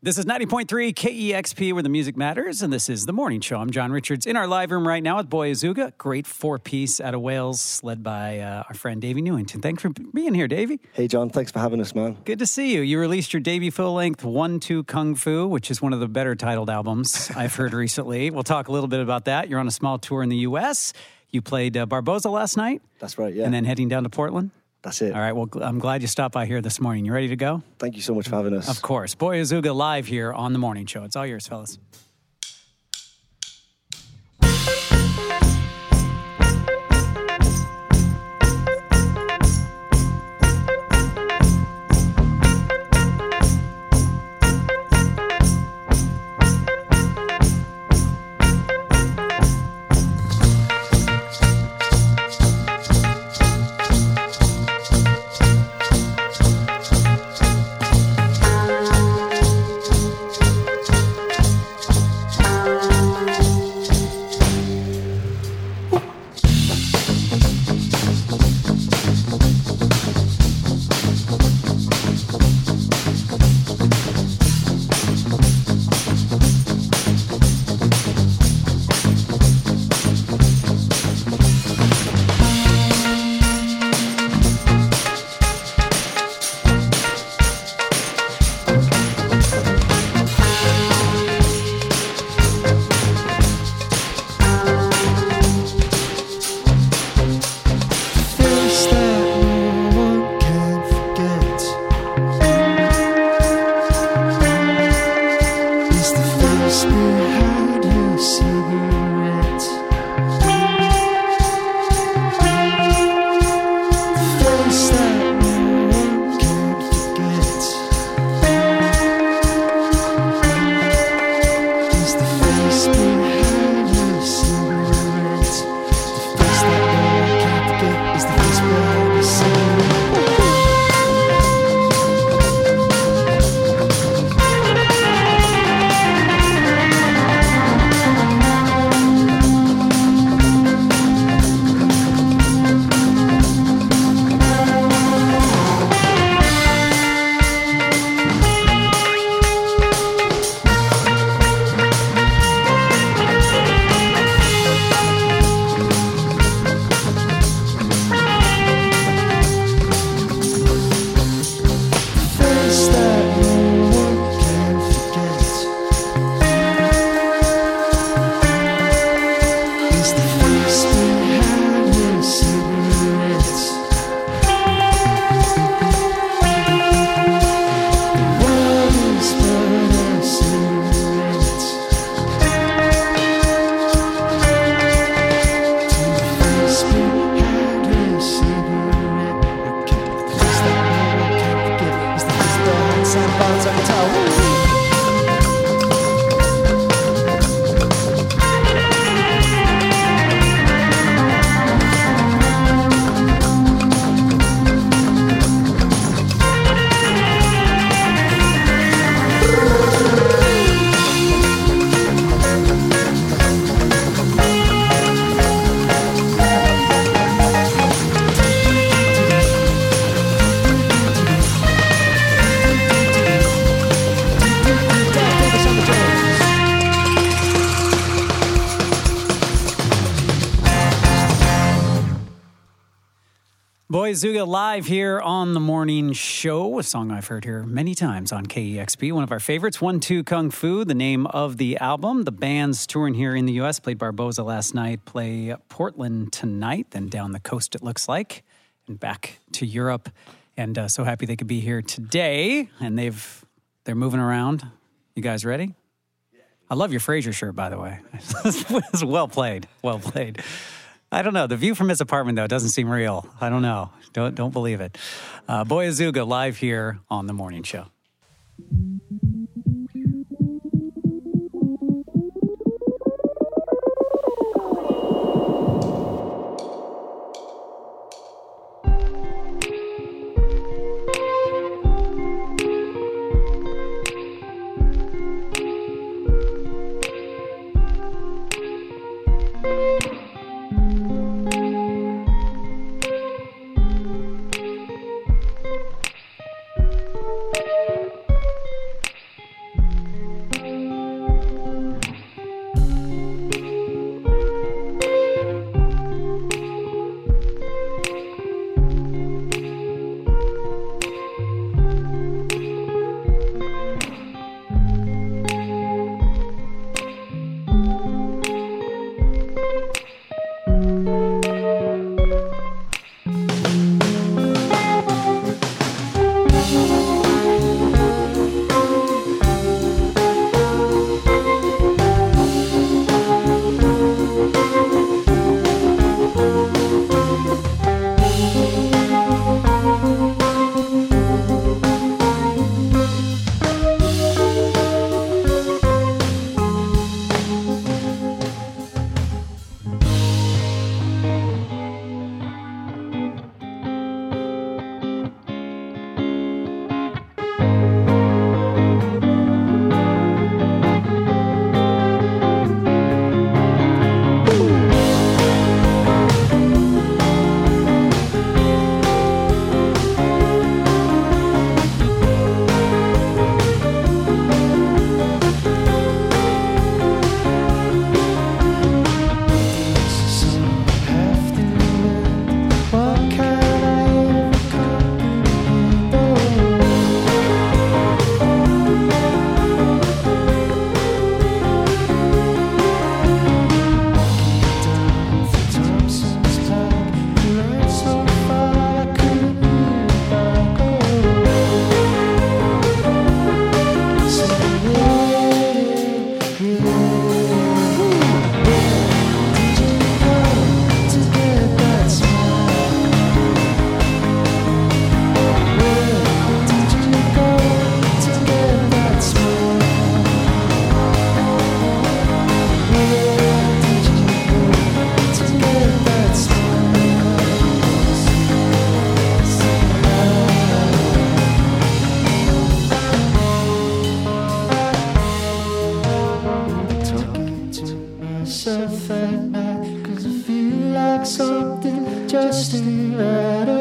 This is 90.3 KEXP where the music matters, and this is The Morning Show. I'm John Richards in our live room right now with Boy Azooga. Great four piece out of Wales, led by uh, our friend Davey Newington. Thanks for being here, Davey. Hey, John. Thanks for having us, man. Good to see you. You released your debut full length One Two Kung Fu, which is one of the better titled albums I've heard recently. We'll talk a little bit about that. You're on a small tour in the U.S. You played uh, Barboza last night. That's right, yeah. And then heading down to Portland. That's it. All right. Well, I'm glad you stopped by here this morning. You ready to go? Thank you so much for having us. Of course. Boy Azooga live here on The Morning Show. It's all yours, fellas. Zuga live here on the morning show, a song I've heard here many times on KEXP. One of our favorites, One Two Kung Fu, the name of the album. The band's touring here in the U.S. Played Barboza last night, play Portland tonight, then down the coast it looks like, and back to Europe. And uh, so happy they could be here today. And they've they're moving around. You guys ready? I love your Frasier shirt, by the way. it's well played. Well played. I don't know. The view from his apartment, though, doesn't seem real. I don't know. Don't don't believe it. Uh, Boy Azooga live here on the morning show. Fat Cause I feel like something just ain't right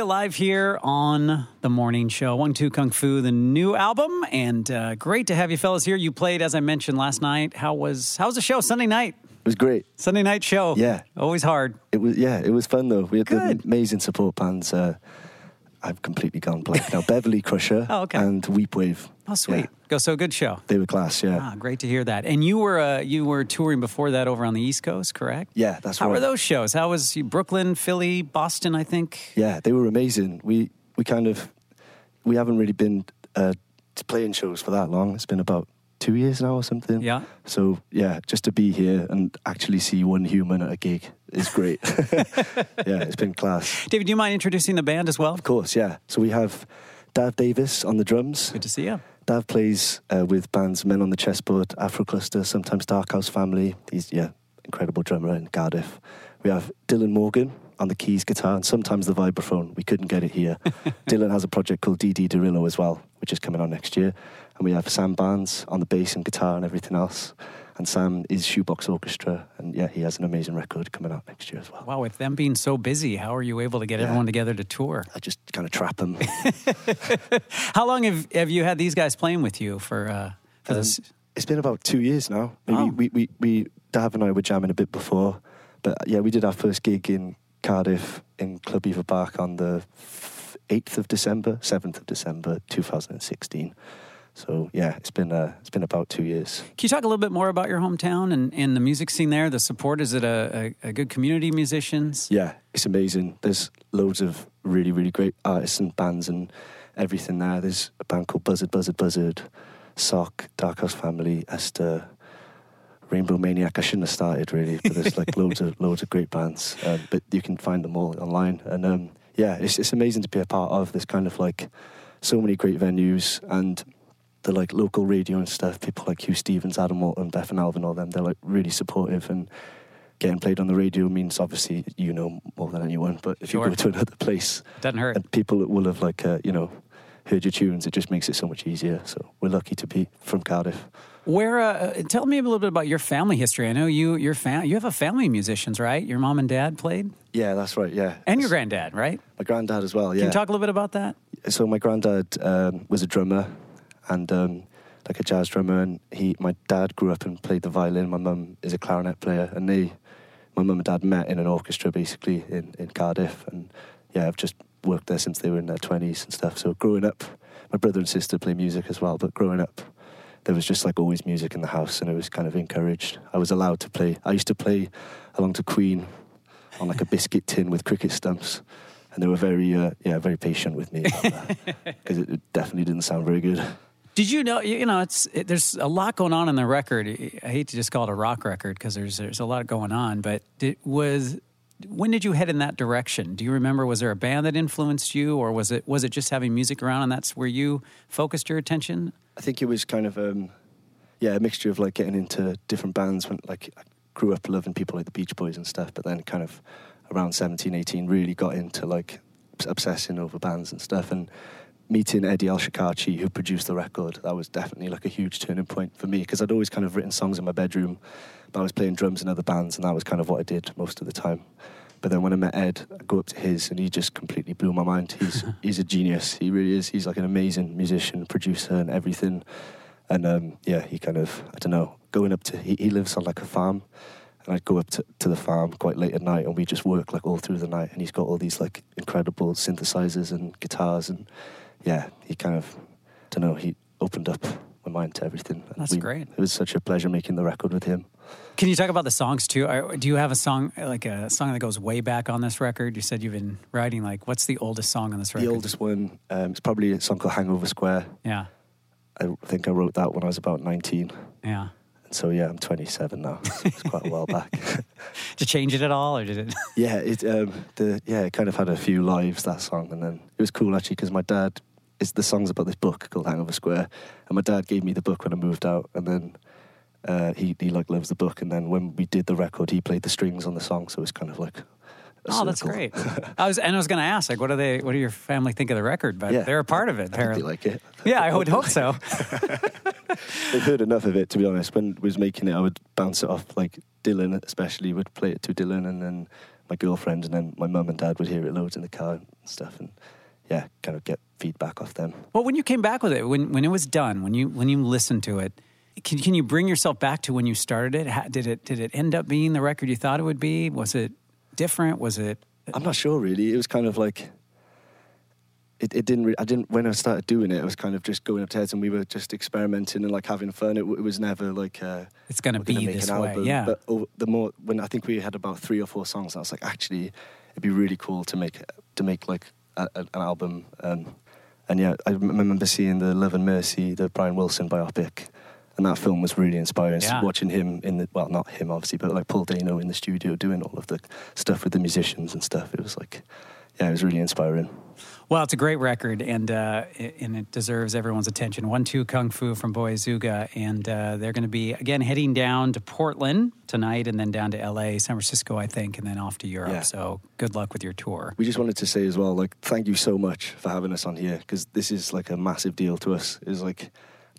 Live here on the morning show. One Two Kung Fu, the new album, and uh, great to have you fellas here. You played, as I mentioned last night. How was how was the show Sunday night? It was great. Sunday night show. Yeah. always hard. It was yeah, it was fun though. We had Good. the amazing support bands. Uh, I've completely gone blank now. Beverly Crusher Oh, okay. and Weep Wave. Oh, sweet. Yeah, Go so good show. they were class. Yeah, Ah, great to hear that. And you were uh, you were touring before that over on the East Coast, correct? yeah, that's How right. were those shows? How was you, Brooklyn, Philly, Boston? I think. Yeah, they were amazing. We we kind of we haven't really been uh, playing shows for that long. It's been about two years now or something. Yeah. So yeah, just to be here and actually see one human at a gig is great. yeah, it's been class. David, do you mind introducing the band as well? Of course, yeah. So we have Dav Davis on the drums. Good to see you. Dav plays uh, with bands Men on the Chessboard, Afro Cluster, sometimes Dark House Family. He's yeah, incredible drummer in Cardiff. We have Dylan Morgan on the keys, guitar, and sometimes the vibraphone. We couldn't get it here. Dylan has a project called DD Derillo as well, which is coming on next year. And we have Sam Barnes on the bass and guitar and everything else. And Sam is Shoebox Orchestra, and yeah, he has an amazing record coming out next year as well. Wow, with them being so busy, how are you able to get Yeah. everyone together to tour? I just kind of trap them. How long have, have you had these guys playing with you for uh, for this? It's been about two years now. Maybe Oh. we, we, we, Dav and I were jamming a bit before, but yeah, we did our first gig in Cardiff in Clwb Ifor Bach on the 8th of December, 7th of December, 2016. So yeah, it's been uh, it's been about two years. Can you talk a little bit more about your hometown and, and the music scene there? The support is it a, a, a good community of musicians? Yeah, it's amazing. There's loads of really, really great artists and bands and everything there. There's a band called Buzzard, Buzzard, Buzzard, Sock, Dark House Family, Esther, Rainbow Maniac. I shouldn't have started really, but there's like loads of loads of great bands. Um, but you can find them all online. And um, yeah, it's it's amazing to be a part of. There's kind of like so many great venues and the like local radio and stuff. People like Huw Stephens, Adam Walton, Bethan Elfyn, all them. They're like really supportive and getting played on the radio means obviously you know more than anyone. But if Sure. you go to another place Doesn't hurt. and people will have like uh, you know heard your tunes, it just makes it so much easier. So we're lucky to be from Cardiff. Where? Uh, tell me a little bit about your family history. I know you your fam- you have a family of musicians, right? Your mom and dad played, Yeah, that's right. Yeah, and your granddad, right? my granddad as well. Yeah. Can you talk a little bit about that? so my granddad um, was a drummer and um, like a jazz drummer and he my dad grew up and played the violin my mum is a clarinet player and they my mum and dad met in an orchestra basically in, in Cardiff and yeah I've just worked there since they were in their 20s and stuff so growing up my brother and sister play music as well but growing up there was just like always music in the house, and it was kind of encouraged. I was allowed to play. I used to play along to Queen on like a biscuit tin with cricket stumps, and they were very uh, yeah very patient with me because it definitely didn't sound very good. Did you know? You know, it's it, there's a lot going on in the record. I hate to just call it a rock record because there's there's a lot going on. But it was when did you head in that direction? Do you remember? Was there a band that influenced you, or was it was it just having music around and that's where you focused your attention? I think it was kind of um, yeah a mixture of like getting into different bands when like I grew up loving people like the Beach Boys and stuff, but then kind of around 17, 18 really got into like obsessing over bands and stuff and meeting Eddie Shakarchi, who produced the record, that was definitely like a huge turning point for me because I'd always kind of written songs in my bedroom, but I was playing drums in other bands, and that was kind of what I did most of the time. But then when I met Ed, I go up to his, and he just completely blew my mind. He's he's a genius. He really is. He's like an amazing musician, producer, and everything. And um, yeah, he kind of I don't know, going up to he, he lives on like a farm, and I'd go up to, to the farm quite late at night, and we just work like all through the night. And he's got all these like incredible synthesizers and guitars, and yeah, he kind of, I don't know, he opened up my mind to everything. And That's great. It was such a pleasure making the record with him. Can you talk about the songs too? Do you have a song like a song that goes way back on this record? You said you've been writing like what's the oldest song on this record? The oldest one um, is probably a song called Hangover Square. Yeah, I think I wrote that when I was about 19. yeah. And so, yeah, I'm 27 now. So it's quite a while back. Did you change it at all, or did it? yeah, it um, the yeah, it kind of had a few lives that song, and then it was cool actually because my dad is the song's about this book called Hangover Square, and my dad gave me the book when I moved out, and then uh, he he like loves the book, and then when we did the record, he played the strings on the song, so it's kind of like. Oh, that's great. I was and I was going to ask like, what do they? What do your family think of the record? But Yeah. they're a part of it. Apparently, they like it. yeah, I would hope so. They've heard enough of it, to be honest. When I was making it, I would bounce it off, like Dylan, especially, would play it to Dylan, and then my girlfriend, and then my mum and dad would hear it loads in the car and stuff, and yeah, kind of get feedback off them. Well, when you came back with it, when when it was done, when you when you listened to it, can can you bring yourself back to when you started it? How, did it did it end up being the record you thought it would be? Was it different? Was it? I'm not sure really. It was kind of like it, it didn't. Re- I didn't when I started doing it. It was kind of just going up to heads, and we were just experimenting and like having fun. It, it was never like uh, It's going to be this way. album. Yeah. But oh, the more when I think we had about three or four songs, I was like, actually, it'd be really cool to make to make like a, a, an album. Um, and yeah, I remember seeing the Love and Mercy, the Brian Wilson biopic, and that film was really inspiring. So watching him in the well, not him obviously, but like Paul Dano in the studio doing all of the stuff with the musicians and stuff. It was like, yeah, it was really inspiring. Well, it's a great record, and uh, it- and it deserves everyone's attention. One Two Kung Fu from Boy Azooga, and uh, they're going to be again heading down to Portland tonight, and then down to L.A., San Francisco, I think, and then off to Europe. Yeah. So good luck with your tour. We just wanted to say as well, like, thank you so much for having us on here because this is like a massive deal to us. It's like,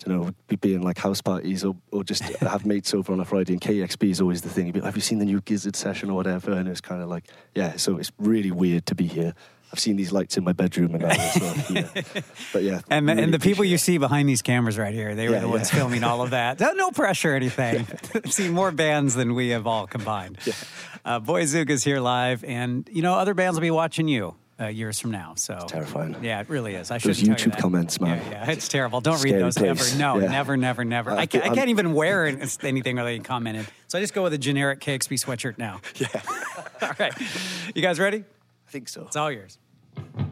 I don't know, we be in like house parties or, or just have mates over on a Friday, and KEXP is always the thing. You'd be like, have you seen the new Gizzard session or whatever? And it's kind of like, yeah, so it's really weird to be here. I've seen these lights in my bedroom and that well. Yeah. But yeah. And the, really and the people you see behind these cameras right here, they were Yeah, the ones yeah. filming all of that. No, pressure or anything. I've more bands than we have all combined. Uh, Boy Azooga's here live, and you know other bands will be watching you uh, years from now. So terrifying. Yeah, it really is. I should YouTube comments, man. Yeah, yeah, it's terrible. Don't read those place. ever. No, Yeah. never, never, never. I I, can't, I can't even wear an- anything really commented. So I just go with a generic KEXP sweatshirt now. Yeah. all right, you guys ready? I think so. It's all yours. Thank you.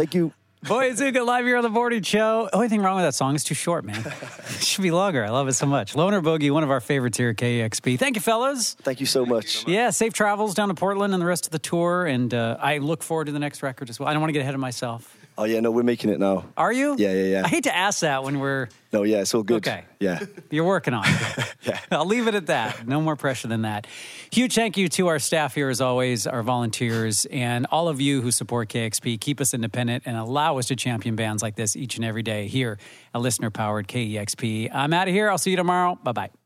Thank you. Boy Azooga live here on the morning show. Only thing wrong with that song is too short, man. it should be longer. I love it so much. Loner Boogie, one of our favorites here at KEXP. Thank you, fellas. Thank you so much. Yeah, safe travels down to Portland and the rest of the tour. And uh, I look forward to the next record as well. I don't want to get ahead of myself. Oh yeah, no, we're making it now. Are you? Yeah, yeah, yeah. I hate to ask that when we're No, yeah, it's all good. Okay. Yeah. You're working on it. Yeah. I'll leave it at that. No more pressure than that. Huge thank you to our staff here, as always, our volunteers, and all of you who support KEXP. Keep us independent and allow us to champion bands like this each and every day here at listener powered KEXP. I'm out of here. I'll see you tomorrow. Bye bye.